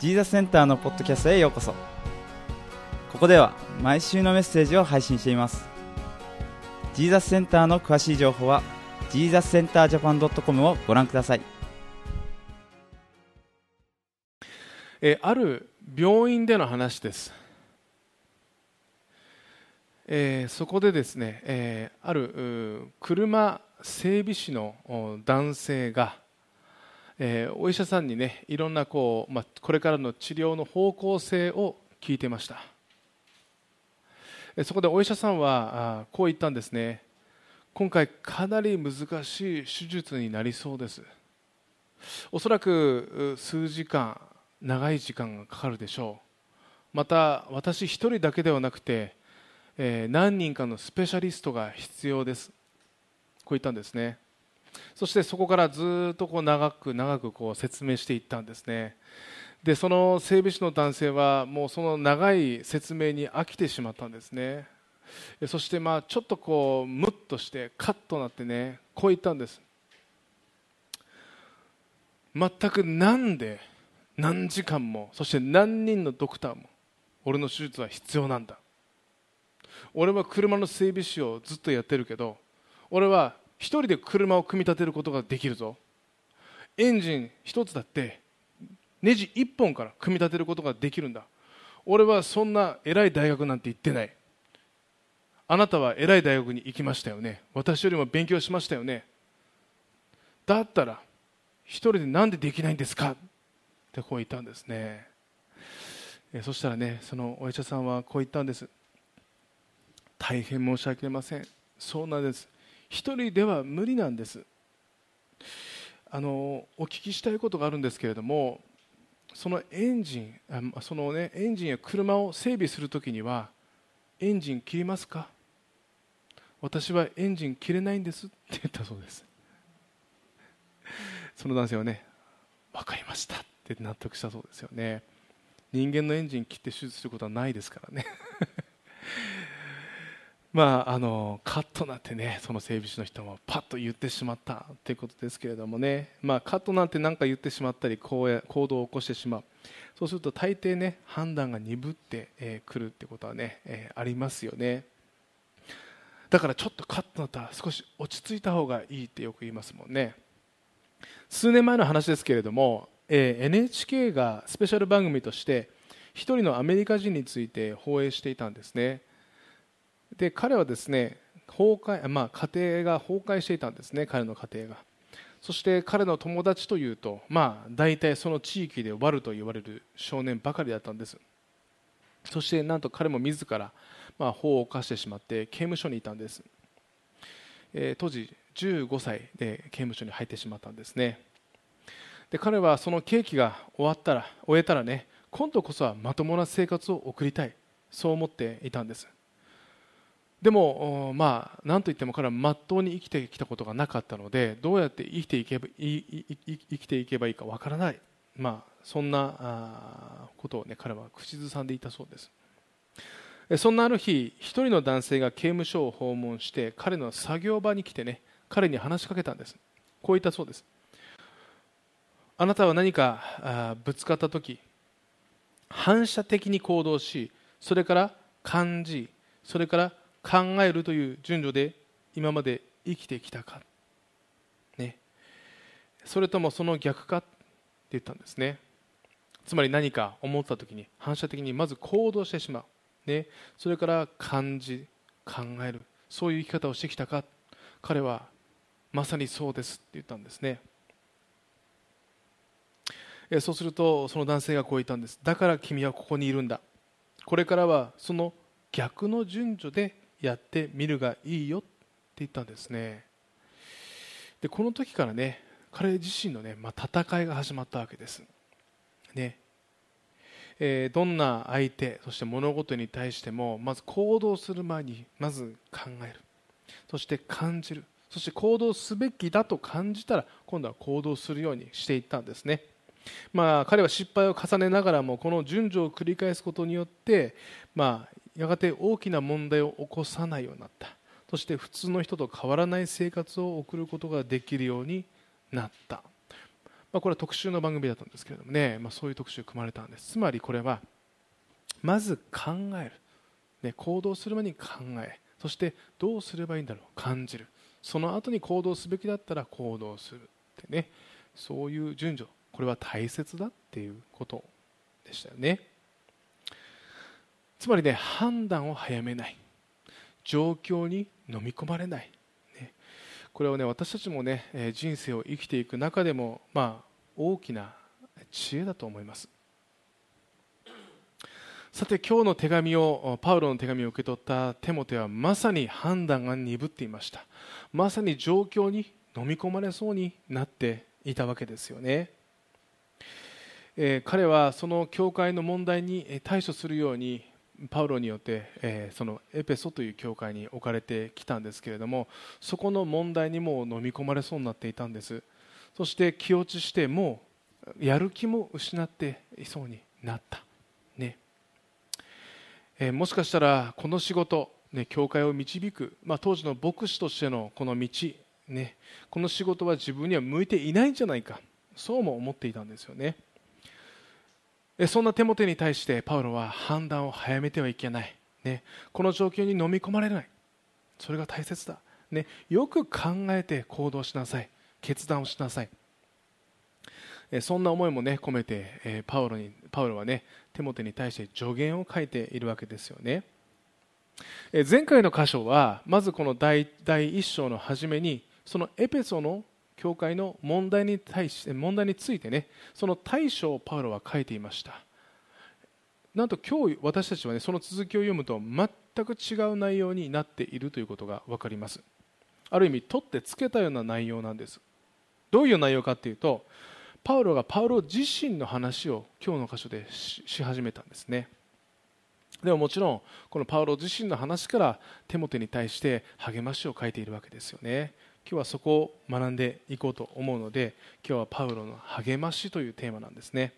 ジーザスセンターのポッドキャストへようこそ。ここでは毎週のメッセージを配信しています。ジーザスセンターの詳しい情報はジーザスセンタージャパン .com をご覧ください。えある病院での話です、えーそこでですね、えーある車整備士の男性が、えーお医者さんにねいろんなこう、まあ、これからの治療の方向性を聞いてました。そこでお医者さんはあこう言ったんですね。今回かなり難しい手術になりそうです。おそらく数時間長い時間がかかるでしょう。また私一人だけではなくて、えー何人かのスペシャリストが必要です。こう言ったんですね。そしてそこからずっとこう長く長くこう説明していったんですね。でその整備士の男性はもうその長い説明に飽きてしまったんですね。そしてまあちょっとこうムッとしてカッとなってねこう言ったんです。全くなんで何時間もそして何人のドクターも俺の手術は必要なんだ。俺は車の整備士をずっとやってるけど俺は一人で車を組み立てることができるぞ。エンジン一つだってネジ一本から組み立てることができるんだ。俺はそんな偉い大学なんて行ってない。あなたは偉い大学に行きましたよね。私よりも勉強しましたよね。だったら一人でなんでできないんですか？ってこう言ったんですね。そしたらねそのお医者さんはこう言ったんです。大変申し訳ありません。そうなんです。一人では無理なんです。あのお聞きしたいことがあるんですけれどもそのエンジンそのねエンジンや車を整備するときにはエンジン切りますか？私はエンジン切れないんですって言ったそうです。その男性はね分かりましたって納得したそうですよね。人間のエンジン切って手術することはないですからね。まああのカッとなってねその整備士の人もパッと言ってしまったということですけれどもね、まあ、カットなんて何か言ってしまったり行為行動を起こしてしまう。そうすると大抵ね判断が鈍ってく、えー、るってことはね、えーありますよね。だからちょっとカッとなったら少し落ち着いた方がいいってよく言いますもんね。数年前の話ですけれども、えー NHK がスペシャル番組として一人のアメリカ人について放映していたんですね。で彼はですね崩壊、まあ、家庭が崩壊していたんですね彼の家庭が。そして彼の友達というと、まあ、大体その地域で悪と言われる少年ばかりだったんです。そしてなんと彼も自ら、まあ、法を犯してしまって刑務所にいたんです、えー当時15歳で刑務所に入ってしまったんですね。で彼はその刑期が終わったら終えたらね今度こそはまともな生活を送りたい。そう思っていたんです。でもまあ何といっても彼はまっとうに生きてきたことがなかったのでどうやって生きていけばいい生きていけばいいかわからない。まあそんなことをね彼は口ずさんでいたそうです。そんなある日一人の男性が刑務所を訪問して彼の作業場に来てね彼に話しかけたんです。こう言ったそうです。あなたは何かあぶつかった時反射的に行動しそれから感じそれから考えるという順序で今まで生きてきたか、ね、それともその逆かって言ったんですね。つまり何か思った時に反射的にまず行動してしまう、ね、それから感じ考える。そういう生き方をしてきたか。彼はまさにそうですって言ったんですね。そうするとその男性がこう言ったんですだから君はここにいるんだ。これからはその逆の順序でやってみるがいいよって言ったんですね。でこの時からね彼自身のね、まあ、戦いが始まったわけです。ね。えーどんな相手そして物事に対してもまず行動する前にまず考える。そして感じる。そして行動すべきだと感じたら今度は行動するようにしていったんですね。まあ、彼は失敗を重ねながらもこの順序を繰り返すことによって、まあ、やがて大きな問題を起こさないようになった。そして普通の人と変わらない生活を送ることができるようになった、まあ、これは特集の番組だったんですけれどもね、まあ、そういう特集組まれたんです。つまりこれはまず考える、ね、行動する前に考えそしてどうすればいいんだろう。感じる。その後に行動すべきだったら行動するってね。そういう順序。これは大切だっていうことでしたよね。つまりね判断を早めない。状況に飲み込まれない、ね、これはね私たちもね人生を生きていく中でもまあ大きな知恵だと思います。さて今日の手紙をパウロの手紙を受け取ったテモテはまさに判断が鈍っていました。まさに状況に飲み込まれそうになっていたわけですよね、えー、彼はその教会の問題に対処するようにパウロによって、えー、そのエペソという教会に置かれてきたんですけれどもそこの問題にも飲み込まれそうになっていたんです。そして気落ちしてもうやる気も失っていそうになった。ね。えー、もしかしたらこの仕事、ね、教会を導く、まあ、当時の牧師としてのこの道、ね、この仕事は自分には向いていないんじゃないか。そうも思っていたんですよね。そんな手元に対してパウロは判断を早めてはいけない、ね、この状況に飲み込まれない。それが大切だ、ね、よく考えて行動しなさい。決断をしなさい。そんな思いもね込めてパウロにパウロはねテモテに対して助言を書いているわけですよね。前回の箇所はまずこの第第1章の初めにそのエペソの教会の問題に対して問題についてねその対処をパウロは書いていました。なんと今日私たちはねその続きを読むと全く違う内容になっているということが分かります。ある意味取ってつけたような内容なんです。どういう内容かというとパウロがパウロ自身の話を今日の箇所でし始めたんですね。でももちろんこのパウロ自身の話からテモテに対して励ましを書いているわけですよね。今日はそこを学んでいこうと思うので今日はパウロの励ましというテーマなんですね。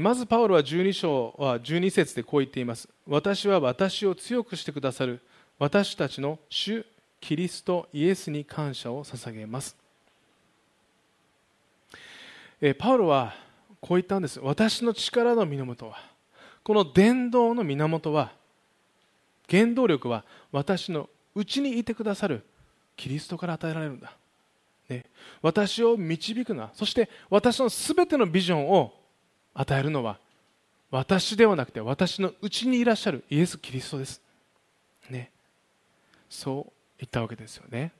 まずパウロは12章は12節でこう言っています。私は私を強くしてくださる。私たちの主キリストイエスに感謝を捧げます。パウロはこう言ったんです。私の力の源は。この伝道の源は原動力は私のうちにいてくださるキリストから与えられるんだ、ね、私を導くな。そして私のすべてのビジョンを与えるのは私ではなくて私のうちにいらっしゃるイエス・キリストです、ね、そう言ったわけですよね。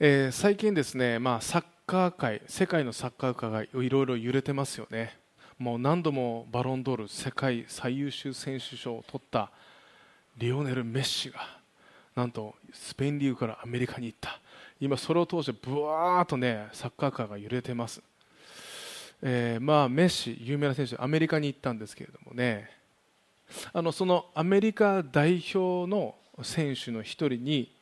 えー、最近ですね、まあ、サッカー界世界のサッカー界がいろいろ揺れてますよね。もう何度もバロンドール世界最優秀選手賞を取ったリオネル・メッシがなんとスペインリーグからアメリカに行った。今それを通してブワーッとねサッカー界が揺れてます、えー、まあメッシ有名な選手アメリカに行ったんですけれどもね。あのそのアメリカ代表の選手の一人に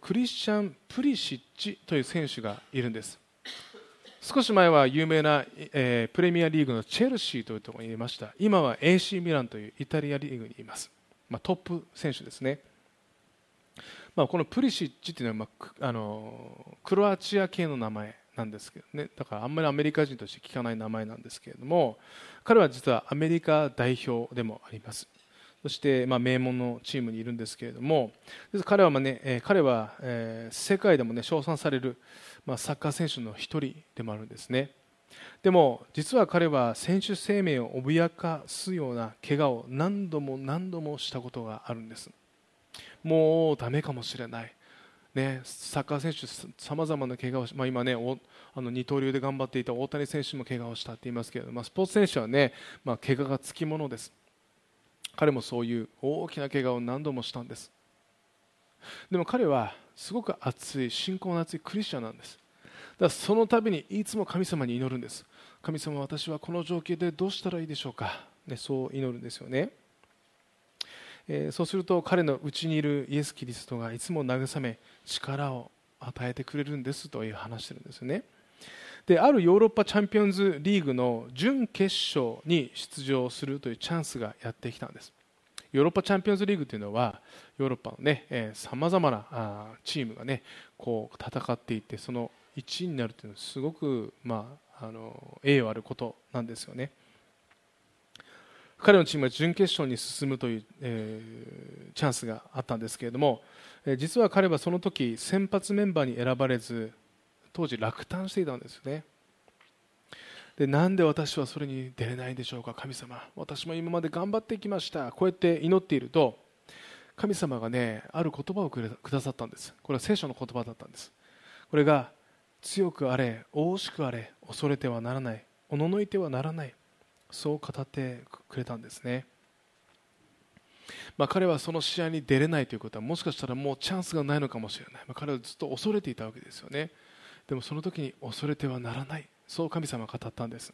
クリスチャン・プリシッチという選手がいるんです。少し前は有名な、えー、プレミアリーグのチェルシーというところにいました。今は AC ミランというイタリアリーグにいます、まあ、トップ選手ですね、まあ、このプリシッチというのは、まあ、あのクロアチア系の名前なんですけどね。だからあんまりアメリカ人として聞かない名前なんですけれども彼は実はアメリカ代表でもあります。そして、まあ、名門のチームにいるんですけれども彼は,、まね、彼は、え、世界でも、ね、称賛される、まあ、サッカー選手の一人でもあるんですね。でも実は彼は選手生命を脅かすような怪我を何度も何度もしたことがあるんです。もうダメかもしれない。ね、サッカー選手、さまざまな怪我をし、まあ、今ねあの二刀流で頑張っていた大谷選手も怪我をしたって言いますけれども、まあ、スポーツ選手はね、まあ、怪我がつきものです。彼もそういう大きな怪我を何度もしたんです。でも彼はすごく熱い信仰の熱いクリスチャンなんです。だからその度にいつも神様に祈るんです。神様私はこの状況でどうしたらいいでしょうか、ね、そう祈るんですよね、え、そうすると彼のうちにいるイエス・キリストがいつも慰め力を与えてくれるんですという話してるんですよねであるヨーロッパチャンピオンズリーグの準決勝に出場するというチャンスがやってきたんですヨーロッパチャンピオンズリーグというのはヨーロッパのさまざまなチームがねこう戦っていてその1位になるというのはすごく、まあ、あの栄誉あることなんですよね。彼のチームは準決勝に進むという、えー、チャンスがあったんですけれども、えー、実は彼はその時先発メンバーに選ばれず当時落胆していたんですよね。でなんで私はそれに出れないんでしょうか？神様私も今まで頑張ってきました。こうやって祈っていると神様がねある言葉をくださったんです。これは聖書の言葉だったんです。これが強くあれ大しくあれ恐れてはならないおののいてはならない。そう語ってくれたんですね、まあ、彼はその試合に出れないということはもしかしたらもうチャンスがないのかもしれない、まあ、彼はずっと恐れていたわけですよね。でもその時に恐れてはならない。そう神様が語ったんです、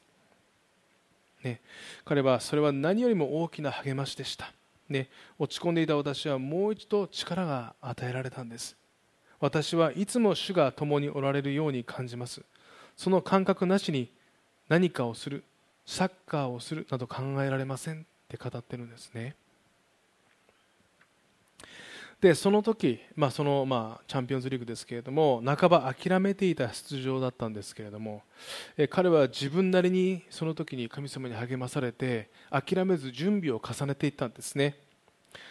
ね、彼はそれは何よりも大きな励ましでした、ね、落ち込んでいた私はもう一度力が与えられたんです。私はいつも主が共におられるように感じます。その感覚なしに何かをする。サッカーをするなど考えられませんって語ってるんですね。でその時、まあそのまあ、チャンピオンズリーグですけれども半ば諦めていた出場だったんですけれどもえ彼は自分なりにその時に神様に励まされて諦めず準備を重ねていったんですね。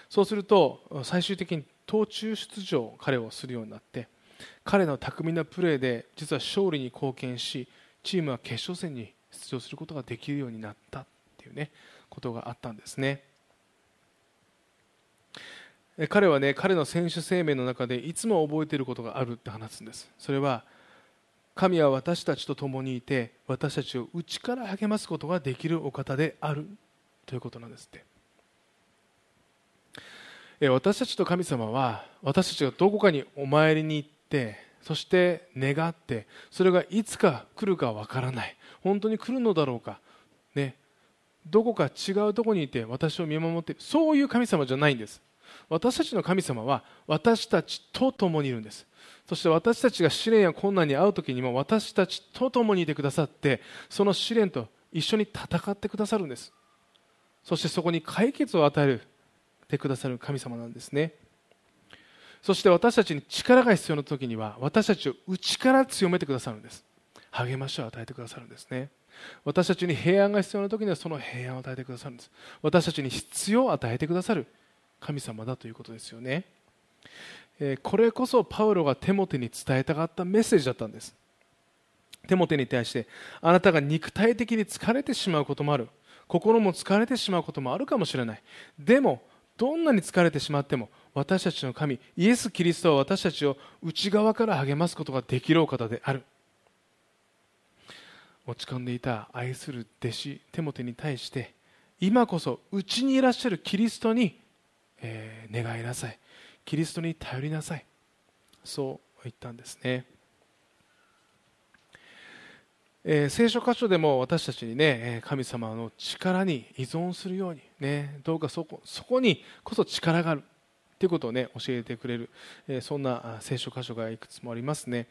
そうすると最終的に途中出場彼をするようになって彼の巧みなプレーで実は勝利に貢献しチームは決勝戦に出場することができるようになったっていうねことがあったんですね。彼はね彼の選手生命の中でいつも覚えていることがあるって話すんです。それは神は私たちと共にいて私たちを内から励ますことができるお方であるということなんですって。私たちと神様は私たちがどこかにお参りに行ってそして願ってそれがいつか来るかわからない。本当に来るのだろうか。ね。どこか違うところにいて私を見守っているそういう神様じゃないんです。私たちの神様は私たちと共にいるんです。そして私たちが試練や困難に遭う時にも私たちと共にいてくださってその試練と一緒に戦ってくださるんです。そしてそこに解決を与えてくださる神様なんですね。そして私たちに力が必要な時には私たちを内から強めてくださるんです。励ましを与えてくださるんですね。私たちに平安が必要な時にはその平安を与えてくださるんです。私たちに必要を与えてくださる神様だということですよね、これこそパウロがテモテに伝えたかったメッセージだったんです。テモテに対してあなたが肉体的に疲れてしまうこともある。心も疲れてしまうこともあるかもしれない。でもどんなに疲れてしまっても私たちの神イエス・キリストは私たちを内側から励ますことができるお方である。落ち込んでいた愛する弟子テモテに対して今こそ内にいらっしゃるキリストにえー、願いなさい。キリストに頼りなさい。そう言ったんですね、えー、聖書箇所でも私たちにね神様の力に依存するように、ね、どうかそこそこにこそ力がある。ということをね教えてくれる、え、そんな聖書箇所がいくつもありますね、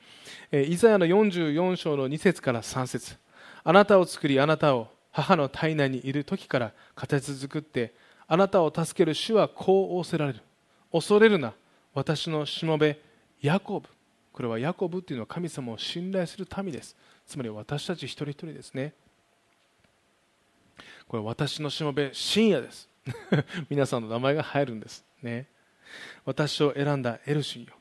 え、イザヤの44章の2節から3節。あなたを作りあなたを母の体内にいる時から形作ってあなたを助ける主はこう仰せられる。恐れるな私のしもべヤコブ。これはヤコブというのは神様を信頼する民です。つまり私たち一人一人ですね。これ私のしもべ深夜です。皆さんの名前が入るんですね。私を選んだエルシンよ。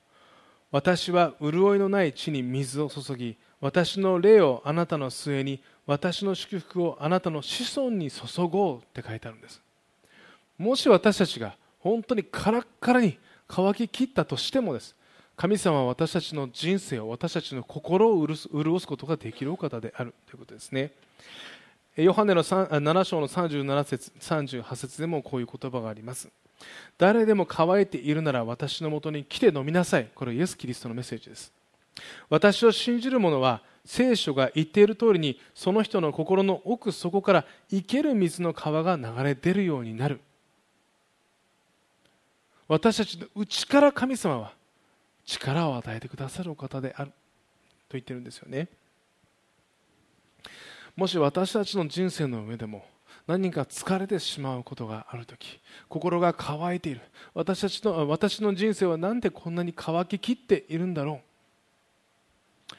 私は潤いのない地に水を注ぎ私の霊をあなたの末に私の祝福をあなたの子孫に注ごうって書いてあるんです。もし私たちが本当にカラッカラに乾ききったとしてもです。神様は私たちの人生を私たちの心を潤すことができるお方である。ということですね。ヨハネの7章の37節38節でもこういう言葉があります。誰でも乾いているなら私のもとに来て飲みなさい。これイエス・キリストのメッセージです。私を信じる者は聖書が言っている通りにその人の心の奥底から生ける水の川が流れ出るようになる。私たちの内から神様は力を与えてくださるお方である。と言ってるんですよね。もし私たちの人生の上でも何か疲れてしまうことがある時心が乾いている。私たちの私の人生は何でこんなに乾ききっているんだろう。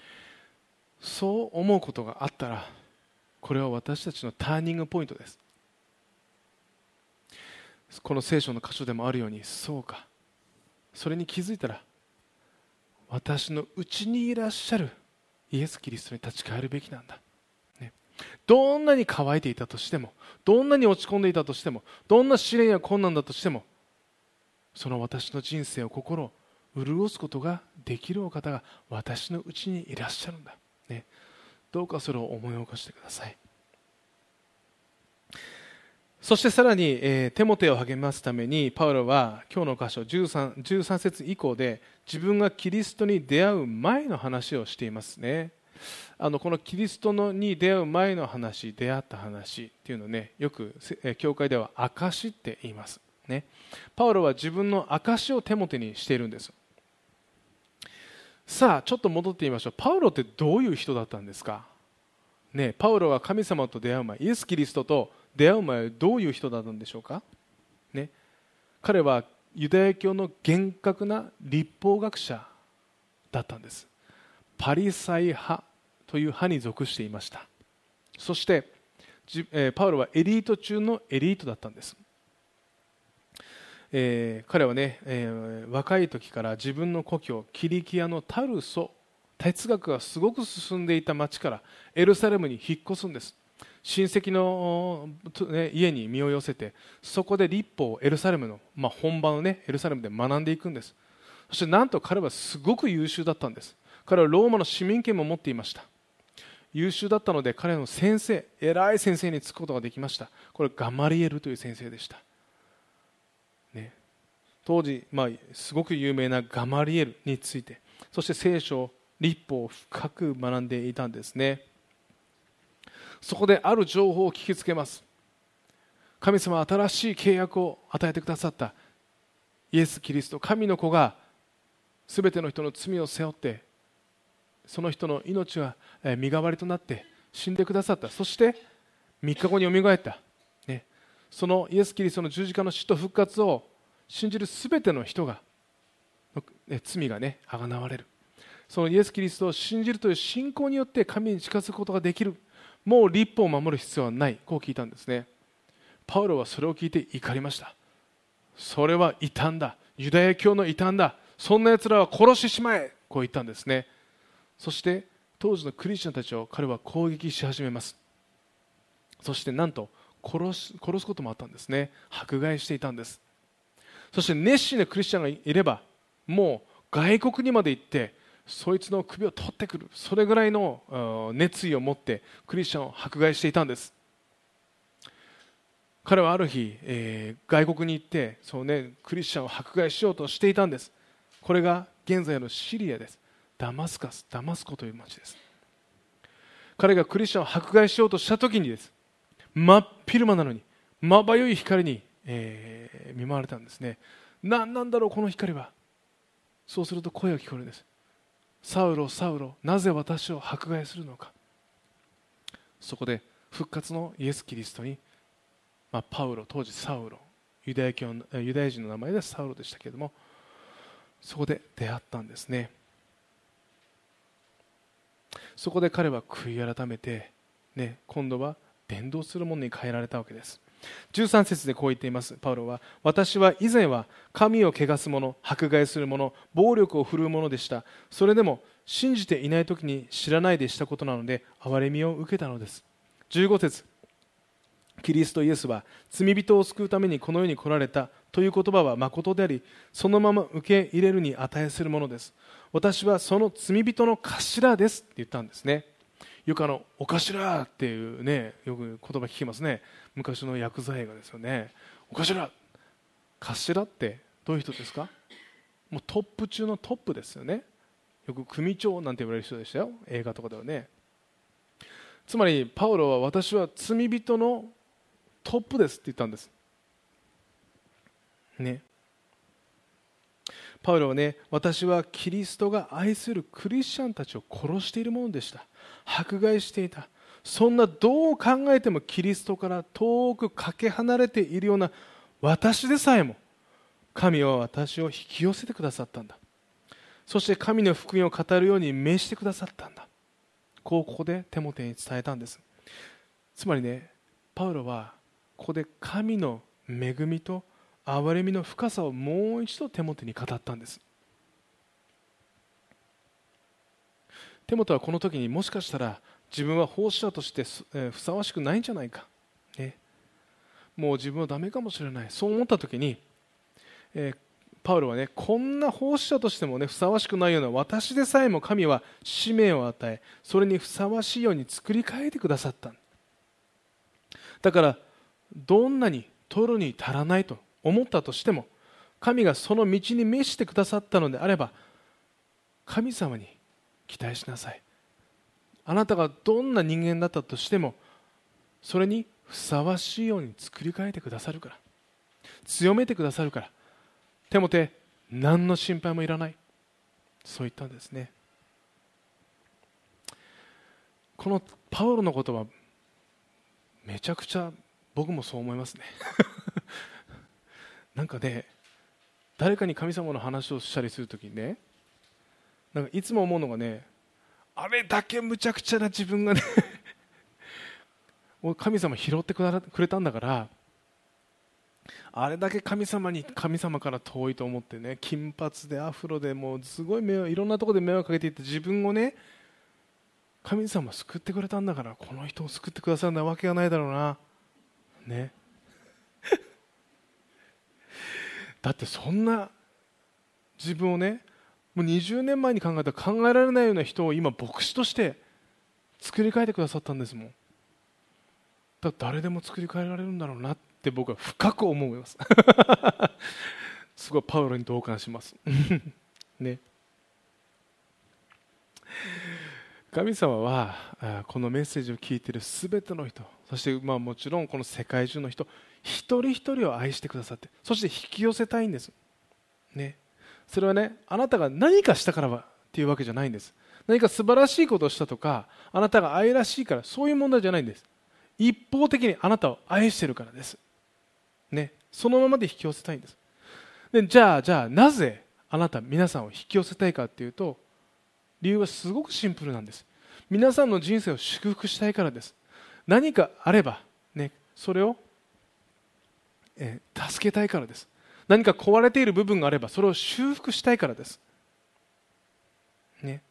そう思うことがあったらこれは私たちのターニングポイントです。この聖書の箇所でもあるようにそうか。それに気づいたら私のうちにいらっしゃるイエス・キリストに立ち返るべきなんだ、どんなに乾いていたとしてもどんなに落ち込んでいたとしてもどんな試練や困難だとしてもその私の人生を心潤すことができるお方が私のうちにいらっしゃるんだ、ね、どうかそれを思い起こしてください。そしてさらに、えー、テモテを励ますためにパウロは今日の箇所 13, 13節以降で自分がキリストに出会う前の話をしていますね。あのこのキリストのに出会う前の話出会った話っていうのをねよく教会では証って言います。ね。パウロは自分の証をテモテにしているんですさあちょっと戻ってみましょう。パウロってどういう人だったんですか？ねパウロは神様と出会う前イエス・キリストと出会う前どういう人だったんでしょうか、ね、彼はユダヤ教の厳格な立法学者だったんです。パリサイ派という派に属していました。そしてパウロはエリート中のエリートだったんです、えー、彼はね、えー、若い時から自分の故郷キリキアのタルソ哲学がすごく進んでいた町からエルサレムに引っ越すんです。親戚の、ね、家に身を寄せてそこで立法をエルサレムの、まあ、本場の、ね、エルサレムで学んでいくんです。そしてなんと彼はすごく優秀だったんです。彼はローマの市民権も持っていました。優秀だったので彼の先生偉い先生につくことができました。これガマリエルという先生でした、ね、当時、まあ、すごく有名なガマリエルについてそして聖書立法を深く学んでいたんですね。そこである情報を聞きつけます。神様は新しい契約を与えてくださった。イエス・キリスト神の子が全ての人の罪を背負ってその人の命は身代わりとなって死んでくださった。そして3日後によみがえった、ね、そのイエス・キリストの十字架の死と復活を信じる全ての人が罪がねあがなわれる。そのイエス・キリストを信じるという信仰によって神に近づくことができる。もう立法を守る必要はない。こう聞いたんですね。パウロはそれを聞いて怒りました。それは異端だ。ユダヤ教の異端だ。そんな奴らは殺してしまえ。こう言ったんですね。そして当時のクリスチャンたちを彼は攻撃し始めます。そしてなんと殺す殺すこともあったんですね。迫害していたんです。そして熱心なクリスチャンがいればもう外国にまで行ってそいつの首を取ってくる。それぐらいの熱意を持ってクリスチャンを迫害していたんです。彼はある日、えー、外国に行ってそう、ね、クリスチャンを迫害しようとしていたんです。これが現在のシリアです。ダマスカスダマスコという町です。彼がクリスチャンを迫害しようとした時にです。真っ昼間なのにまばゆい光に、えー、見舞われたんですね。何なんだろうこの光は。そうすると声が聞こえるんです。サウロサウロなぜ私を迫害するのか。そこで復活のイエス・キリストに、まあ、パウロ当時サウロユダヤ教ユダヤ人の名前でサウロでしたけれどもそこで出会ったんですね。そこで彼は悔い改めて、ね、今度は伝道する者に変えられたわけです。13節でこう言っています。パウロは私は以前は神を汚す者迫害する者暴力を振るう者でした。それでも信じていない時に知らないでしたことなので憐れみを受けたのです。15節キリストイエスは罪人を救うためにこの世に来られたという言葉は誠でありそのまま受け入れるに値するものです。私はその罪人の頭ですって言ったんですね。よくあのお頭っていうねよく言葉聞きますね。昔の薬剤映画ですよね。お頭頭ってどういう人ですか？もうトップ中のトップですよね。よく組長なんて言われる人でしたよ。映画とかではね。つまりパウロは私は罪人のトップですって言ったんです。ね。パウロはね私はキリストが愛するクリスチャンたちを殺しているものでした。迫害していた。そんなどう考えてもキリストから遠くかけ離れているような私でさえも神は私を引き寄せてくださったんだ。そして神の福音を語るように命じてくださったんだ。こうここでテモテに伝えたんです。つまりねパウロはここで神の恵みと憐れみの深さをもう一度手元に語ったんです。手元はこの時にもしかしたら自分は奉仕者としてふさわしくないんじゃないか、ね、もう自分はダメかもしれない。そう思った時に、えー、パウロはねこんな奉仕者としてもねふさわしくないような私でさえも神は使命を与えそれにふさわしいように作り変えてくださった。だからどんなに取るに足らないと思ったとしても神がその道に召してくださったのであれば神様に期待しなさい。あなたがどんな人間だったとしてもそれにふさわしいように作り変えてくださるから強めてくださるから手もて何の心配もいらない。そう言ったんですね。このパウロの言葉めちゃくちゃ僕もそう思いますね。なんかね誰かに神様の話をしたりするときにねなんかいつも思うのがねあれだけむちゃくちゃな自分がね神様拾ってくれたんだからあれだけ神様に神様から遠いと思ってね金髪でアフロでもうすごい迷惑いろんなところで迷惑かけていって自分をね神様救ってくれたんだからこの人を救ってくださるなわけがないだろうな。ね。だってそんな自分をねもう20年前に考えたら考えられないような人を今牧師として作り変えてくださったんですもん。だ誰でも作り変えられるんだろうなって僕は深く思います。すごいパウロに同感します。ね。神様はこのメッセージを聞いている全ての人そしてまあもちろんこの世界中の人一人一人を愛してくださってそして引き寄せたいんです、ね、それはねあなたが何かしたからはっていうわけじゃないんです。何か素晴らしいことをしたとかあなたが愛らしいからそういう問題じゃないんです。一方的にあなたを愛してるからです、ね、そのままで引き寄せたいんです。でじゃあじゃあなぜあなた皆さんを引き寄せたいかっていうと理由はすごくシンプルなんです。皆さんの人生を祝福したいからです。何かあれば、ね、それを、えー、助けたいからです。何か壊れている部分があればそれを修復したいからです。ね。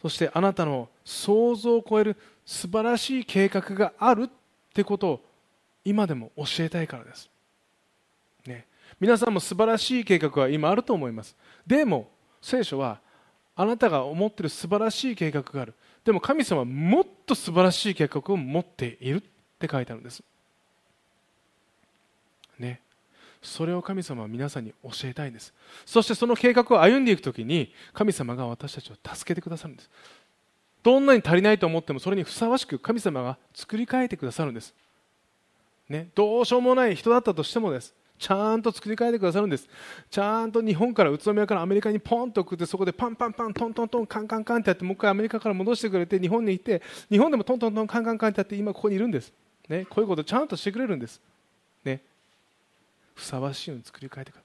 そしてあなたの想像を超える素晴らしい計画があるってことを今でも教えたいからです、ね、皆さんも素晴らしい計画は今あると思います。でも聖書はあなたが思っている素晴らしい計画がある。でも神様はもっと素晴らしい計画を持っているって書いてあるんです。ね。それを神様は皆さんに教えたいんです。そしてその計画を歩んでいくときに神様が私たちを助けてくださるんです。どんなに足りないと思ってもそれにふさわしく神様が作り変えてくださるんです、ね、どうしようもない人だったとしてもです。ちゃんと作り変えてくださるんです。ちゃんと日本から宇都宮からアメリカにポンと送ってそこでパンパンパントントントンカンカンカンってやってもう一回アメリカから戻してくれて日本に行って日本でもトントントンカンカンカンってやって今ここにいるんです、ね、こういうことちゃんとしてくれるんです、ね、ふさわしいように作り変えてくる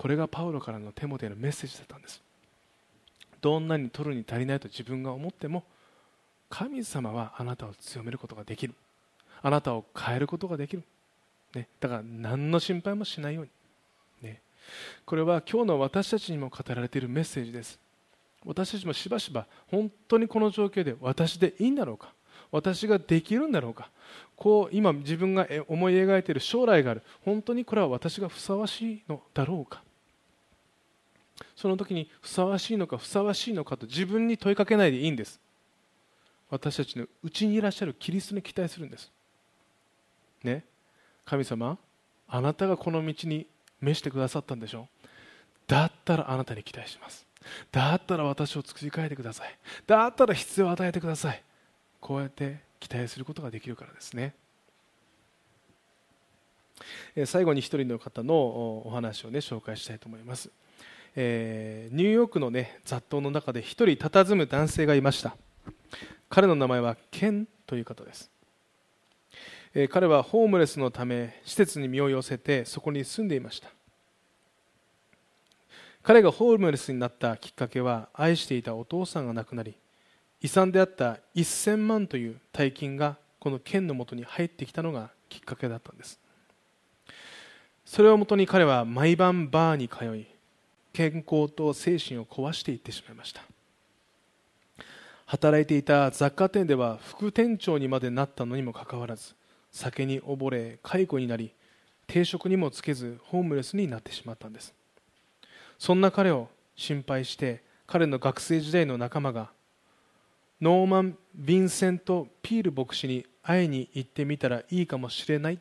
これがパウロからのテモテのメッセージだったんです。どんなに取るに足りないと自分が思っても神様はあなたを強めることができる。あなたを変えることができる。ね、だから何の心配もしないように、ね、これは今日の私たちにも語られているメッセージです。私たちもしばしば本当にこの状況で私でいいんだろうか。私ができるんだろうか。こう今自分が思い描いている将来がある。本当にこれは私がふさわしいのだろうか。その時にふさわしいのかふさわしいのかと自分に問いかけないでいいんです。私たちのうちにいらっしゃるキリストに期待するんです。ね。神様あなたがこの道に召してくださったんでしょだったらあなたに期待します。だったら私を作り変えてください。だったら必要を与えてください。こうやって期待することができるからですね。最後に一人の方のお話をね紹介したいと思います、えー、ニューヨークのね雑踏の中で一人佇む男性がいました。彼の名前はケンという方です、彼はホームレスのため施設に身を寄せてそこに住んでいました。彼がホームレスになったきっかけは愛していたお父さんが亡くなり遺産であった1000万という大金がこの県のもとに入ってきたのがきっかけだったんです。それをもとに彼は毎晩バーに通い健康と精神を壊していってしまいました。働いていた雑貨店では副店長にまでなったのにもかかわらず酒に溺れ解雇になり定職にもつけずホームレスになってしまったんです。そんな彼を心配して彼の学生時代の仲間がノーマン・ヴィンセント・ピール牧師に会いに行ってみたらいいかもしれない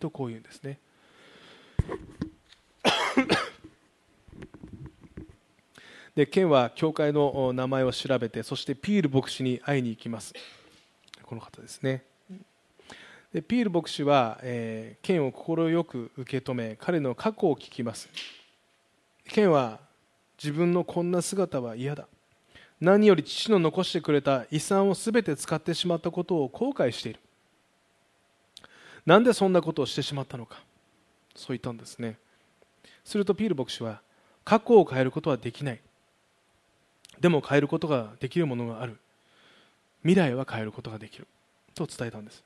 とこう言うんですね。でケンは教会の名前を調べてそしてピール牧師に会いに行きます。この方ですね。でピール牧師は、えー、ケンを快く受け止め彼の過去を聞きます。ケンは自分のこんな姿は嫌だ。何より父の残してくれた遺産を全て使ってしまったことを後悔している。なんでそんなことをしてしまったのか。そう言ったんですね。するとピール牧師は過去を変えることはできない。でも変えることができるものがある。未来は変えることができる。と伝えたんです。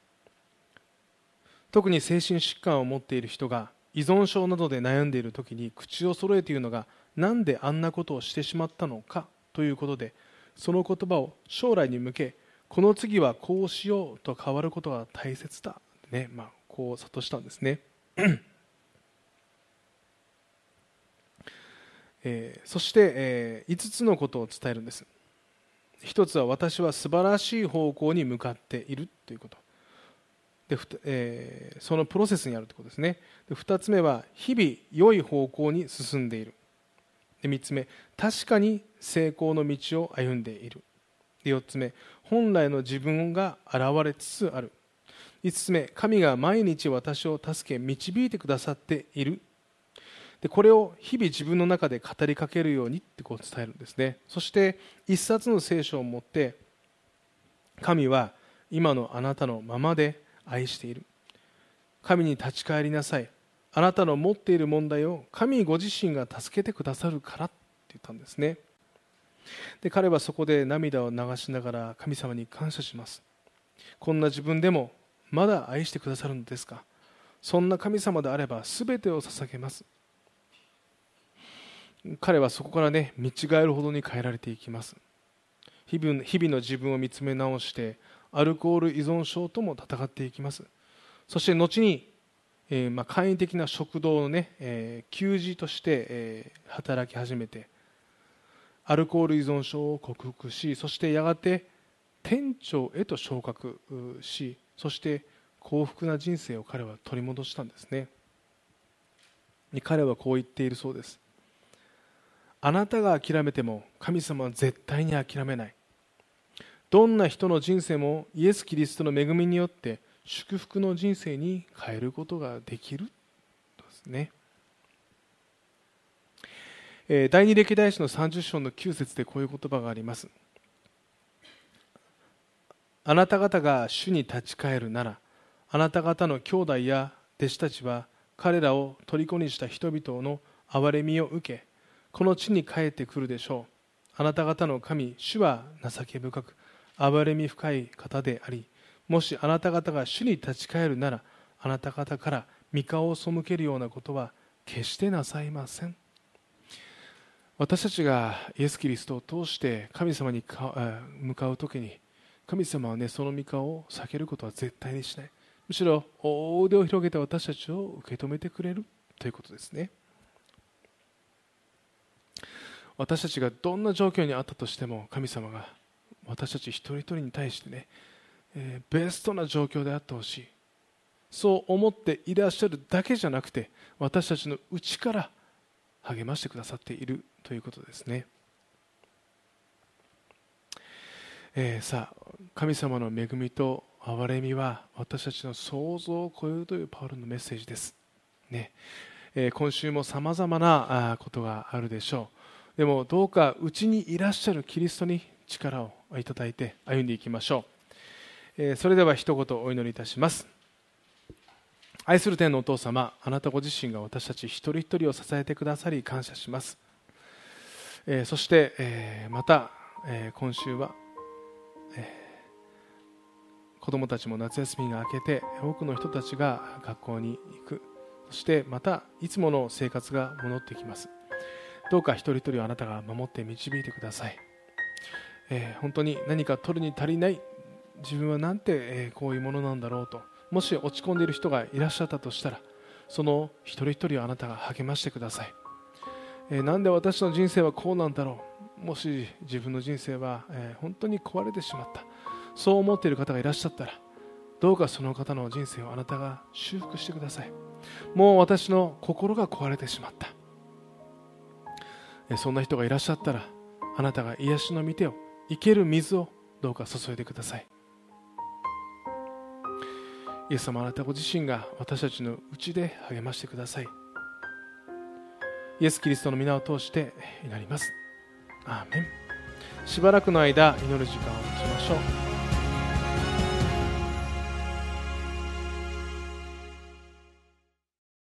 特に精神疾患を持っている人が依存症などで悩んでいる時に口を揃えて言うのがなんであんなことをしてしまったのかということでその言葉を将来に向けこの次はこうしようと変わることが大切だ、ねまあ、こう諭したんですね、えー、そして、えー、5つのことを伝えるんです。一つは私は素晴らしい方向に向かっているということ。で、えー、そのプロセスにあるということですね。で2つ目は日々良い方向に進んでいる。で3つ目確かに成功の道を歩んでいる。で4つ目本来の自分が現れつつある。5つ目神が毎日私を助け導いてくださっている。でこれを日々自分の中で語りかけるようにってこう伝えるんですね。そして一冊の聖書を持って神は今のあなたのままで愛している。神に立ち返りなさい。あなたの持っている問題を神ご自身が助けてくださるからって言ったんですね。で彼はそこで涙を流しながら神様に感謝します。こんな自分でもまだ愛してくださるのですか？そんな神様であれば全てを捧げます。彼はそこからね見違えるほどに変えられていきます。日々の自分を見つめ直してアルコール依存症とも戦っていきます。そして後に、えー、まあ、簡易的な食堂のね、えー、給仕として、えー、働き始めてアルコール依存症を克服しそしてやがて店長へと昇格しそして幸福な人生を彼は取り戻したんですね。彼はこう言っているそうです。あなたが諦めても神様は絶対に諦めない。どんな人の人生もイエス・キリストの恵みによって祝福の人生に変えることができる？ですね。第二歴代史の30章の9節でこういう言葉があります。あなた方が主に立ち返るならあなた方の兄弟や弟子たちは彼らを虜にした人々の憐れみを受けこの地に帰ってくるでしょう。あなた方の神主は情け深く憐れみ深い方でありもしあなた方が主に立ち返るならあなた方から御顔を背けるようなことは決してなさいません。私たちがイエス・キリストを通して神様に向かう時に神様はねその御顔を避けることは絶対にしない。むしろ大腕を広げて私たちを受け止めてくれる。ということですね。私たちがどんな状況にあったとしても神様が私たち一人一人に対してね、えー、ベストな状況であってほしい。そう思っていらっしゃるだけじゃなくて私たちの内から励ましてくださっているということですね、えー、さあ神様の恵みと憐れみは私たちの想像を超えるというパウロのメッセージです、ね。えー、今週もさまざまなことがあるでしょう。でもどうかうちにいらっしゃるキリストに力をいただいて歩んでいきましょう、えー、それでは一言お祈りいたします。愛する天のお父様あなたご自身が私たち一人一人を支えてくださり感謝します、えー、そして、えー、また、え今週は、え子どもたちも夏休みが明けて多くの人たちが学校に行く。そしてまたいつもの生活が戻ってきます。どうか一人一人をあなたが守って導いてください、えー、本当に何か取るに足りない自分はなんて、えー、こういうものなんだろうと。もし落ち込んでいる人がいらっしゃったとしたらその一人一人をあなたが励ましてください、えー、なんで私の人生はこうなんだろう。もし自分の人生は、えー、本当に壊れてしまった。そう思っている方がいらっしゃったらどうかその方の人生をあなたが修復してください。もう私の心が壊れてしまった。そんな人がいらっしゃったらあなたが癒しの御手を生ける水をどうか注いでください。イエス様あなたご自身が私たちのうちで励ましてください。イエス・キリストの皆を通して祈ります。アーメン。しばらくの間祈る時間を持ちましょう。